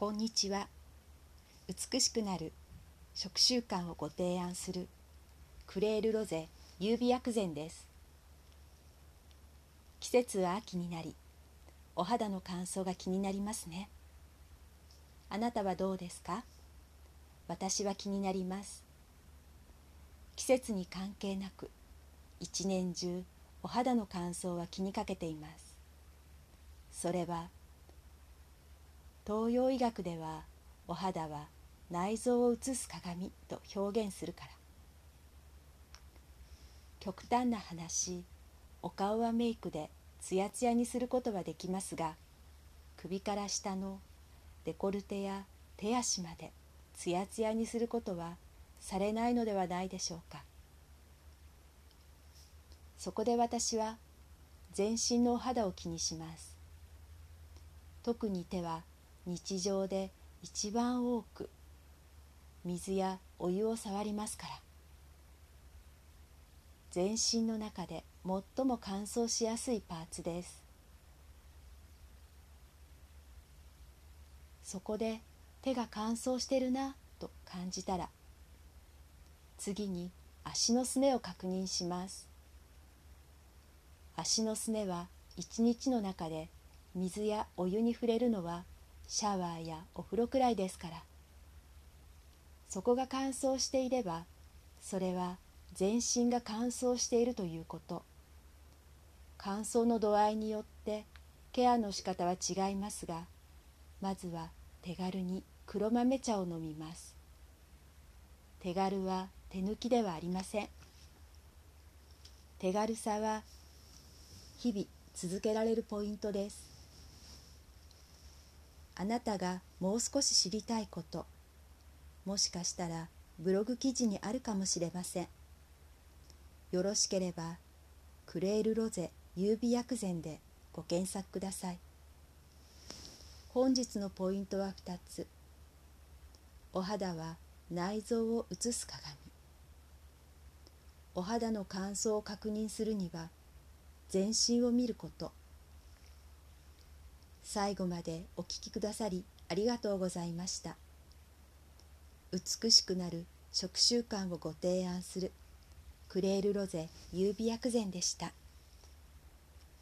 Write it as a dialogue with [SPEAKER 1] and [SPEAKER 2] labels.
[SPEAKER 1] こんにちは美しくなる食習慣をご提案するクレールロゼ優美薬膳です。季節は秋になりお肌の乾燥が気になりますね。あなたはどうですか？私は気になります。季節に関係なく一年中お肌の乾燥は気にかけています。それは東洋医学ではお肌は内臓を映す鏡と表現するから。極端な話お顔はメイクでツヤツヤにすることはできますが首から下のデコルテや手足までツヤツヤにすることはされないのではないでしょうか。そこで私は全身のお肌を気にします。特に手は日常で一番多く水やお湯を触りますから。全身の中で最も乾燥しやすいパーツです。そこで手が乾燥してるなと感じたら次に足のすねを確認します。足のすねは一日の中で水やお湯に触れるのはシャワーやお風呂くらいですから。そこが乾燥していればそれは全身が乾燥しているということ。乾燥の度合いによってケアの仕方は違いますがまずは手軽に黒豆茶を飲みます。手軽は手抜きではありません。手軽さは日々続けられるポイントです。あなたがもう少し知りたいこと。もしかしたらブログ記事にあるかもしれません。よろしければクレールロゼ優美薬膳でご検索ください。本日のポイントは2つ。お肌は内臓を映す鏡。お肌の乾燥を確認するには全身を見ること。最後までお聞きくださりありがとうございました。美しくなる食習慣をご提案するクレールロゼ優美薬膳でした。